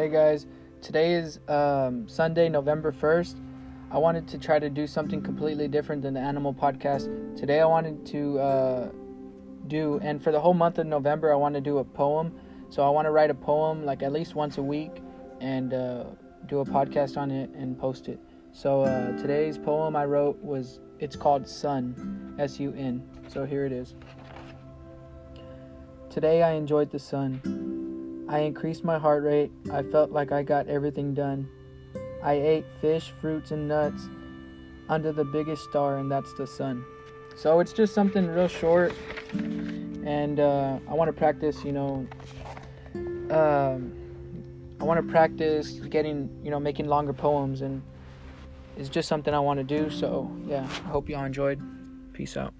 Hey guys, today is um, Sunday, November 1st. I wanted to try to do something completely different than the animal podcast. Today I wanted to uh, do, and for the whole month of November, I want to do a poem. So I want to write a poem like at least once a week and uh, do a podcast on it and post it. So uh, today's poem I wrote was, it's called Sun, S U N. So here it is. Today I enjoyed the sun. I increased my heart rate. I felt like I got everything done. I ate fish, fruits, and nuts under the biggest star, and that's the sun. So it's just something real short, and uh, I want to practice, you know. Um, I want to practice getting, you know, making longer poems, and it's just something I want to do. So, yeah, I hope y'all enjoyed. Peace out.